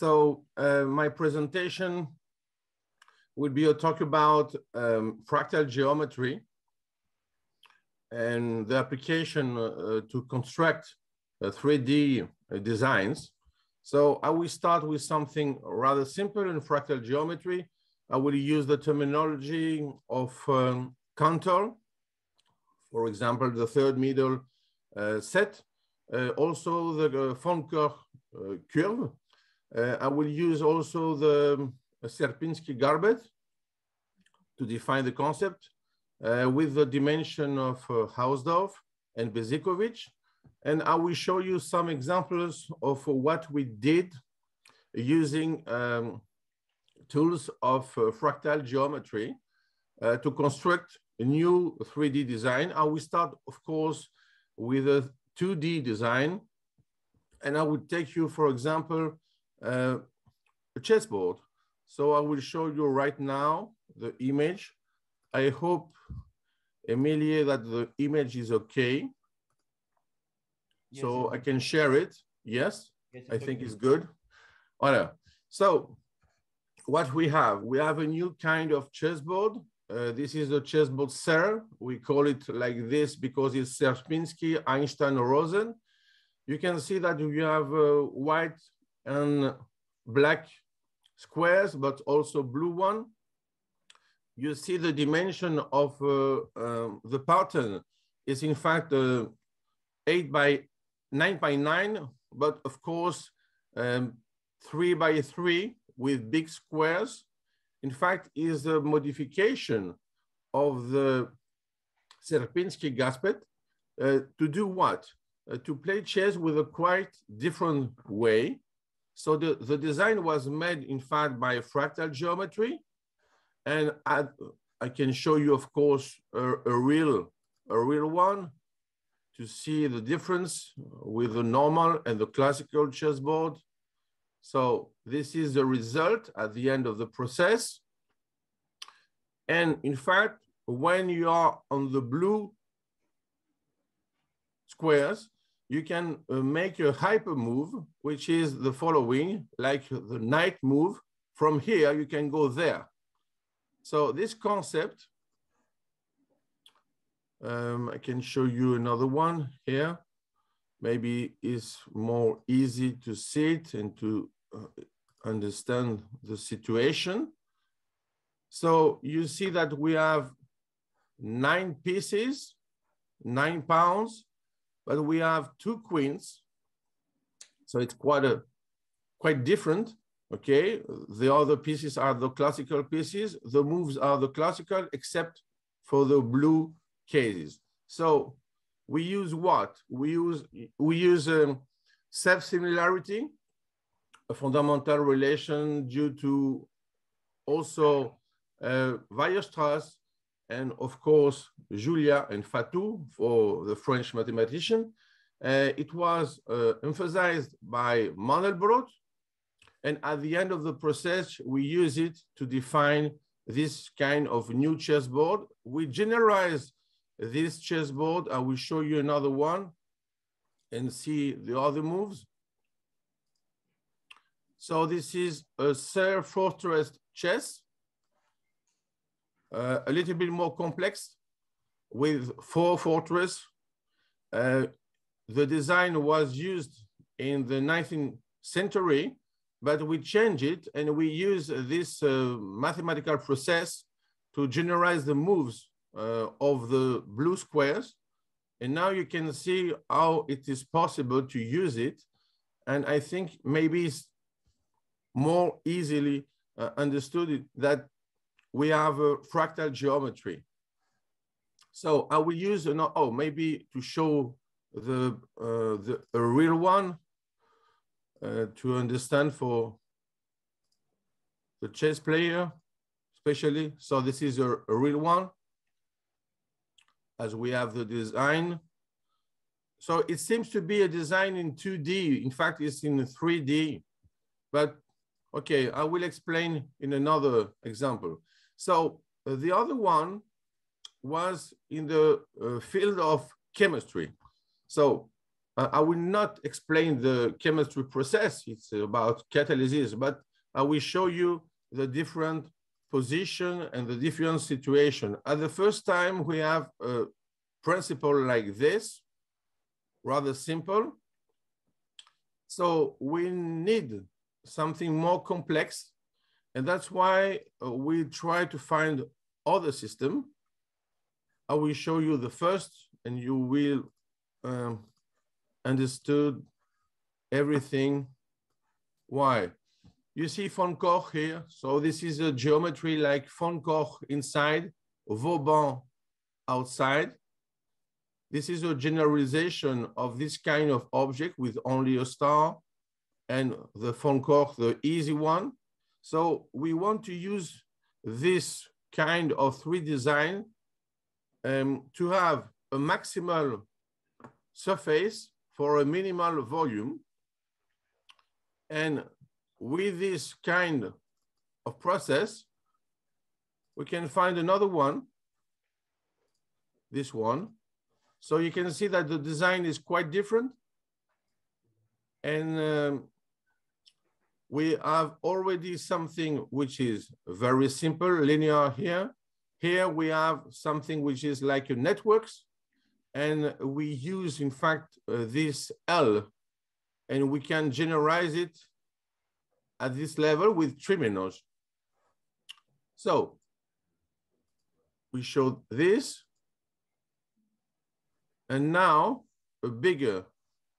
So uh, my presentation would be a talk about um, fractal geometry and the application uh, to construct 3D uh, designs. So I will start with something rather simple in fractal geometry. I will use the terminology of um, Cantor, for example, the third middle uh, set, uh, also the uh, von Koch uh, curve. Uh, I will use also the um, Sierpinski carpet to define the concept uh, with the dimension of uh, Hausdorff and Besicovitch. And I will show you some examples of what we did using um, tools of uh, fractal geometry uh, to construct a new 3D design. I will start, of course, with a 2D design. And I will take you, for example, uh, a chessboard. So I will show you right now the image. I hope, Emilie, that the image is okay. Yes, so I can share it. Yes, yes I think okay. it's good. Voilà. So what we have, we have a new kind of chessboard. Uh, this is the chessboard Serre. We call it like this because it's Sierpinski, Einstein, Rosen. You can see that we have uh, white and black squares, but also blue one. You see the dimension of uh, um, the pattern is in fact uh, eight by nine by nine, but of course, um, three by three with big squares. In fact, is a modification of the Sierpinski carpet uh, to do what? Uh, to play chess with a quite different way. So the, the design was made, in fact, by fractal geometry. And I, I can show you, of course, a, a real, a real one to see the difference with the normal and the classical chessboard. So this is the result at the end of the process. And in fact, when you are on the blue squares, you can uh, make a hyper move, which is the following, like the knight move. From here, you can go there. So this concept um, I can show you another one here. Maybe it's more easy to see it and to uh, understand the situation. So you see that we have nine pieces, nine pounds, but we have two queens. So it's quite a quite different. Okay, the other pieces are the classical pieces. The moves are the classical, except for the blue cases. So we use what? We use, we use um, self-similarity, a fundamental relation due to also uh, Weierstrass and of course Julia and Fatou for the French mathematician. Uh, it was uh, emphasized by Mandelbrot and at the end of the process, we use it to define this kind of new chessboard. We generalize this chessboard. I will show you another one and see the other moves. So this is a Serre Fortress chess, uh, a little bit more complex with four fortress. Uh, the design was used in the 19th century, but we change it and we use this uh, mathematical process to generalize the moves uh, of the blue squares. And now you can see how it is possible to use it. And I think maybe it's more easily uh, understood that we have a fractal geometry. So I will use, an, oh, maybe to show the, uh, the a real one uh, to understand for the chess player, especially. So this is a, a real one as we have the design. So it seems to be a design in 2D. In fact, it's in 3D. But okay, I will explain in another example. So uh, the other one was in the uh, field of chemistry. So uh, I will not explain the chemistry process. It's about catalysis, but I will show you the different position and the different situation. At the first time, we have a principle like this, rather simple. So we need something more complex. And that's why uh, we try to find other system. I will show you the first and you will um, understood everything. Why? You see von Koch here. So this is a geometry like von Koch inside, Vauban outside. This is a generalization of this kind of object with only a star and the von Koch, the easy one. So we want to use this kind of 3D design um, to have a maximal surface for a minimal volume. And with this kind of process, we can find another one, this one. So you can see that the design is quite different. And um, we have already something which is very simple, linear here. Here we have something which is like a networks. And we use, in fact, uh, this L, and we can generalize it at this level with trimenos. So we showed this, and now a bigger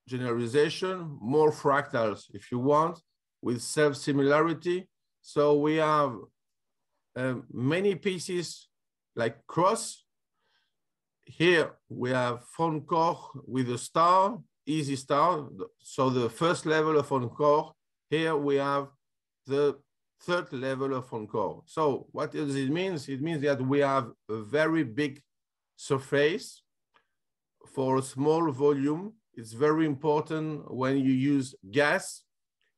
generalization, more fractals if you want, with self-similarity. So we have uh, many pieces like cross. Here we have Koch with a star, easy star. So the first level of Koch here we have the third level of Koch. So what does it mean? It means that we have a very big surface for a small volume. It's very important when you use gas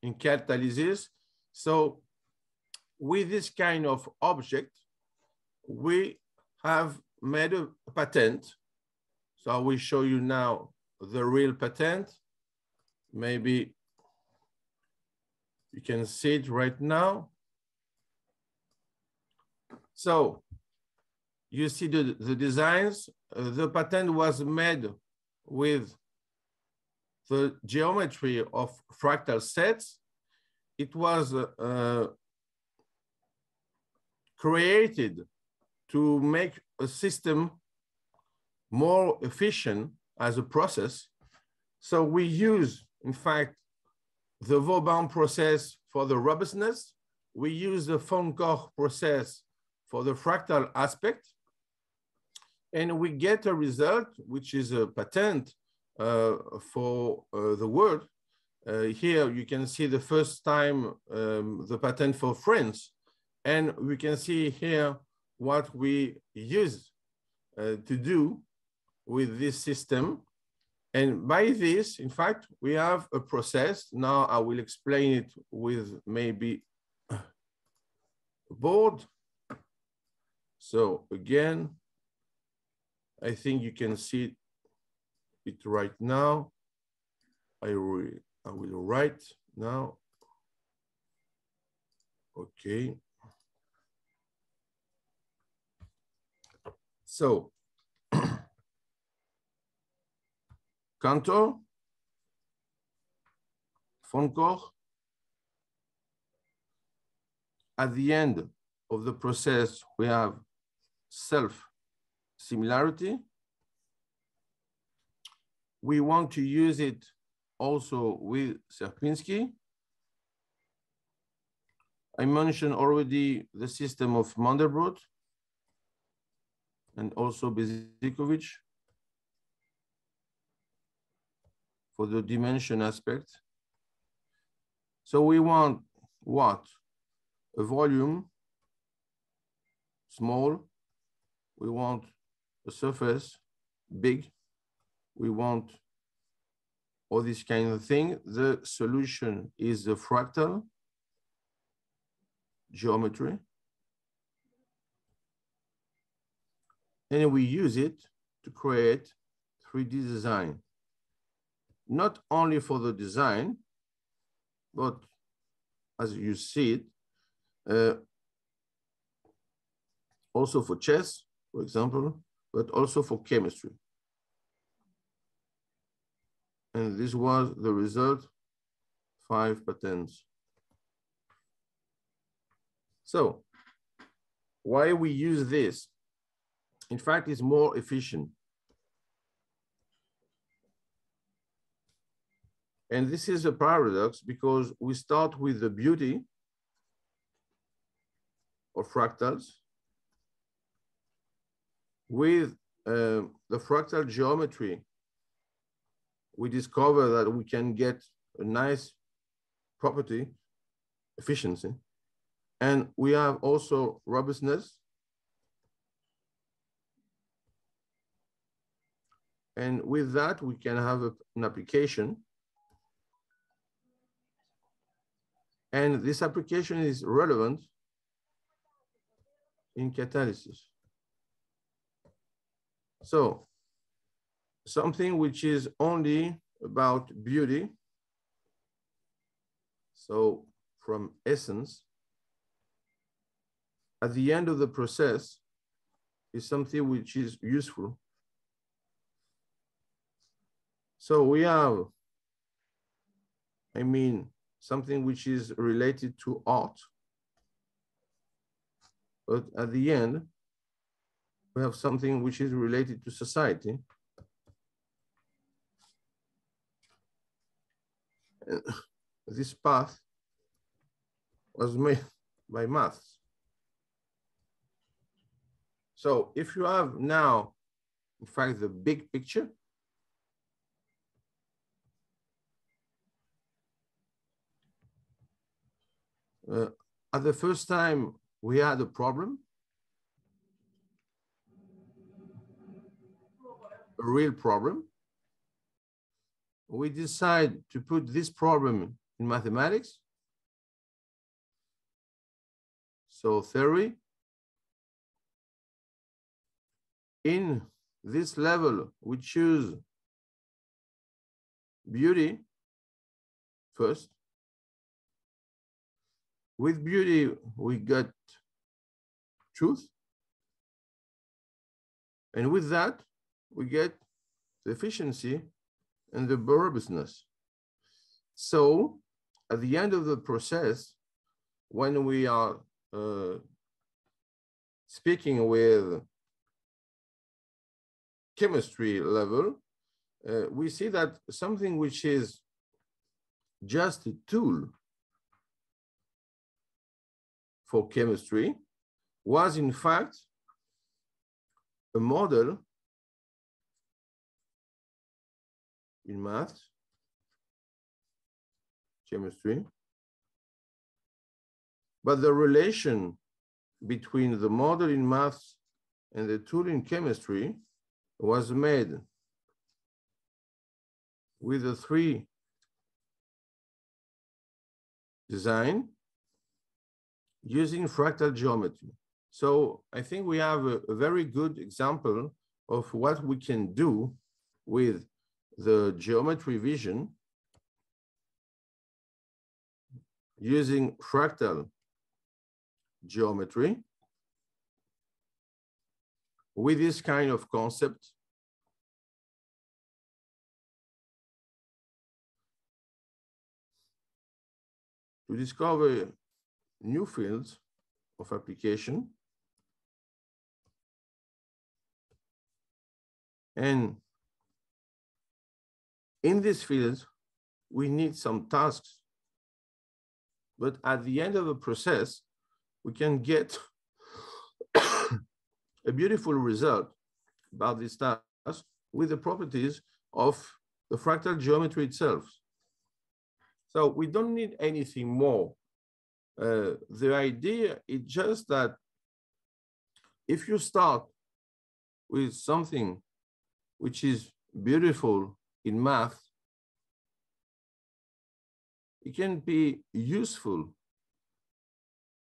in catalysis. So with this kind of object, we have made a patent. So I will show you now the real patent. Maybe you can see it right now. So you see the, the designs. Uh, the patent was made with the geometry of fractal sets. It was uh, created to make a system more efficient as a process. So we use, in fact, the Vauban process for the robustness. We use the von Koch process for the fractal aspect. And we get a result, which is a patent for uh, the world. Uh, here you can see the first time um, the patent for France. And we can see here what we use uh, to do with this system. And by this, in fact, we have a process. Now I will explain it with maybe a board. So again, I think you can see it right now. I, re I will write now. Okay. So Cantor, Koch, at the end of the process, we have self-similarity. We want to use it also with Sierpinski. I mentioned already the system of Mandelbrot and also Besicovitch. for the dimension aspect. So we want what? A volume, small. We want a surface, big. We want all this kind of thing. The solution is the fractal geometry. And we use it to create 3D design. not only for the design, but as you see it, uh, also for chess, for example, but also for chemistry. And this was the result, five patents. So why we use this? In fact, it's more efficient. And this is a paradox because we start with the beauty of fractals with uh, the fractal geometry, we discover that we can get a nice property, efficiency, and we have also robustness. And with that, we can have a, an application. And this application is relevant in catalysis. So something which is only about beauty. So from essence, at the end of the process is something which is useful. So we have, I mean, something which is related to art. But at the end, we have something which is related to society. This path was made by maths. So if you have now, in fact, the big picture, uh, at the first time we had a problem, a real problem, we decide to put this problem in mathematics. So theory, in this level, we choose beauty first. With beauty, we got truth. And with that, we get the efficiency and the robustness. So at the end of the process, when we are uh, speaking with chemistry level, uh, we see that something which is just a tool for chemistry was in fact a model in math, chemistry, but the relation between the model in maths and the tool in chemistry was made with the three design using fractal geometry. So I think we have a, a, very good example of what we can do with the geometry vision using fractal geometry with this kind of concept, to discover new fields of application and in these fields, we need some tasks. But at the end of the process, we can get a beautiful result about this task with the properties of the fractal geometry itself. So we don't need anything more. Uh, the idea is just that if you start with something which is beautiful in math, it can be useful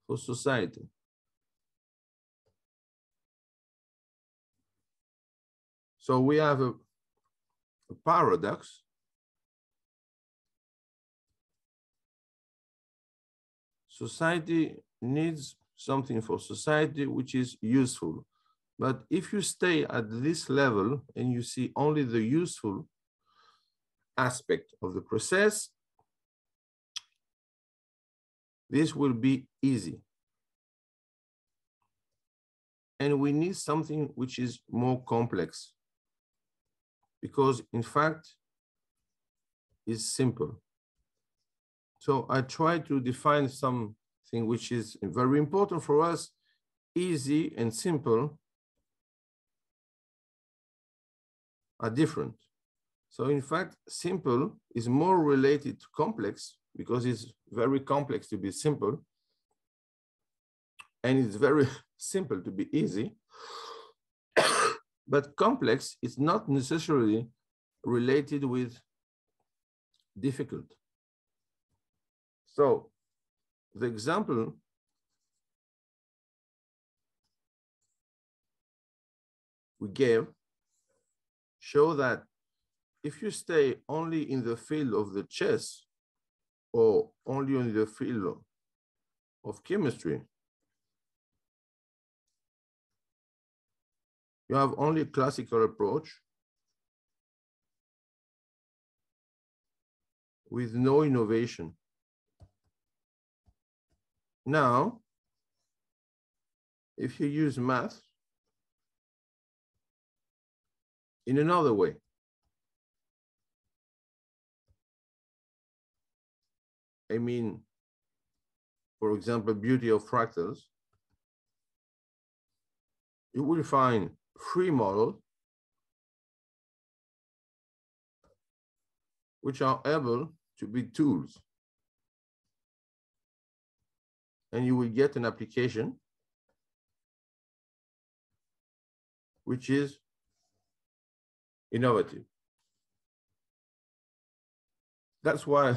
for society. So we have a, a paradox. Society needs something for society which is useful. But if you stay at this level and you see only the useful, aspect of the process, this will be easy. And we need something which is more complex because in fact, it's simple. So I try to define something which is very important for us, easy and simple are different. So in fact, simple is more related to complex because it's very complex to be simple. And it's very simple to be easy. but complex is not necessarily related with difficult. So the example we gave show that if you stay only in the field of the chess or only in the field of chemistry, you have only a classical approach with no innovation. Now, if you use math in another way, I mean, for example, beauty of fractals, you will find free models which are able to be tools. And you will get an application which is innovative. That's why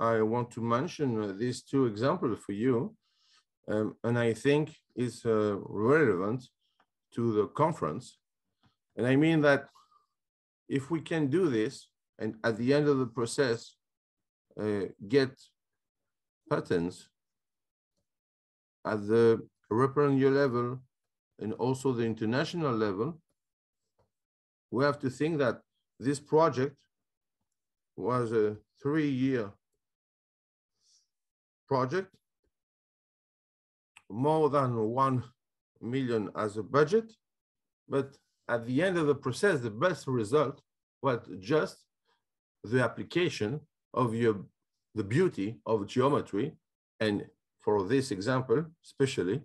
I want to mention uh, these two examples for you. Um, and I think it's uh, relevant to the conference. And I mean that if we can do this, and at the end of the process, uh, get patents at the European level and also the international level, we have to think that this project was a three-year project, more than 1 million as a budget, but at the end of the process, the best result was just the application of your, the beauty of geometry, and for this example, especially,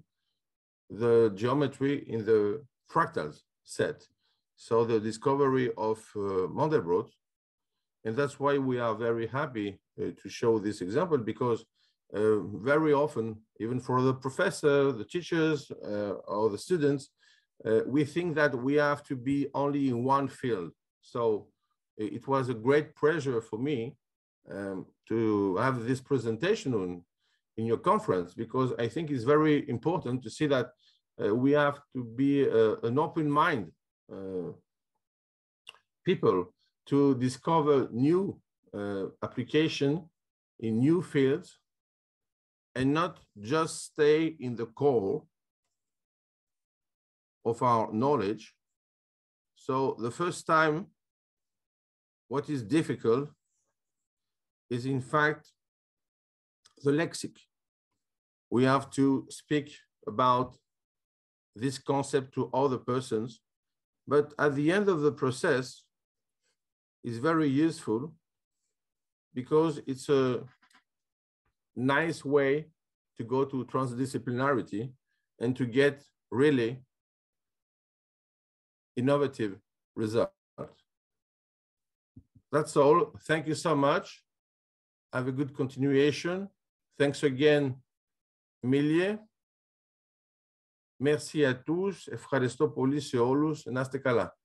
the geometry in the fractals set. So the discovery of uh, Mandelbrot, and that's why we are very happy uh, to show this example because uh, very often, even for the professor, the teachers, uh, or the students, uh, we think that we have to be only in one field. So it was a great pleasure for me um, to have this presentation on, in your conference because I think it's very important to see that uh, we have to be uh, an open mind people to discover new application in new fields and not just stay in the core of our knowledge. So the first time, what is difficult is in fact the lexic. We have to speak about this concept to other persons, but at the end of the process is very useful because it's a nice way to go to transdisciplinarity and to get really innovative results. That's all. Thank you so much. Have a good continuation. Thanks again, Emilie. Merci à tous. Ευχαριστώ πολύ σε όλους. Να είστε καλά.